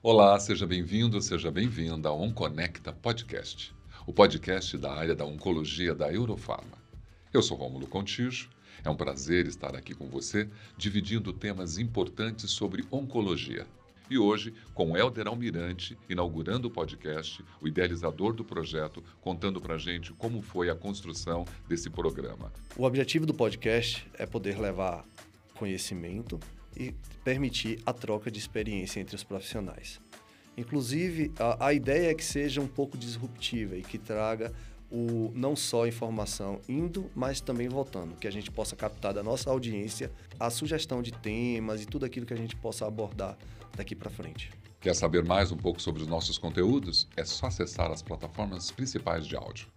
Olá, seja bem-vindo, seja bem-vinda ao OnConecta Podcast, o podcast da área da oncologia da Eurofarma. Eu sou Rômulo Contijo, é um prazer estar aqui com você, dividindo temas importantes sobre oncologia. E hoje, com Helder Almirante, inaugurando o podcast, o idealizador do projeto, contando para gente como foi a construção desse programa. O objetivo do podcast é poder levar conhecimento e permitir a troca de experiência entre os profissionais. Inclusive, a, a ideia é que seja um pouco disruptiva e que traga o, não só informação indo, mas também voltando, que a gente possa captar da nossa audiência a sugestão de temas e tudo aquilo que a gente possa abordar daqui para frente. Quer saber mais um pouco sobre os nossos conteúdos? É só acessar as plataformas principais de áudio.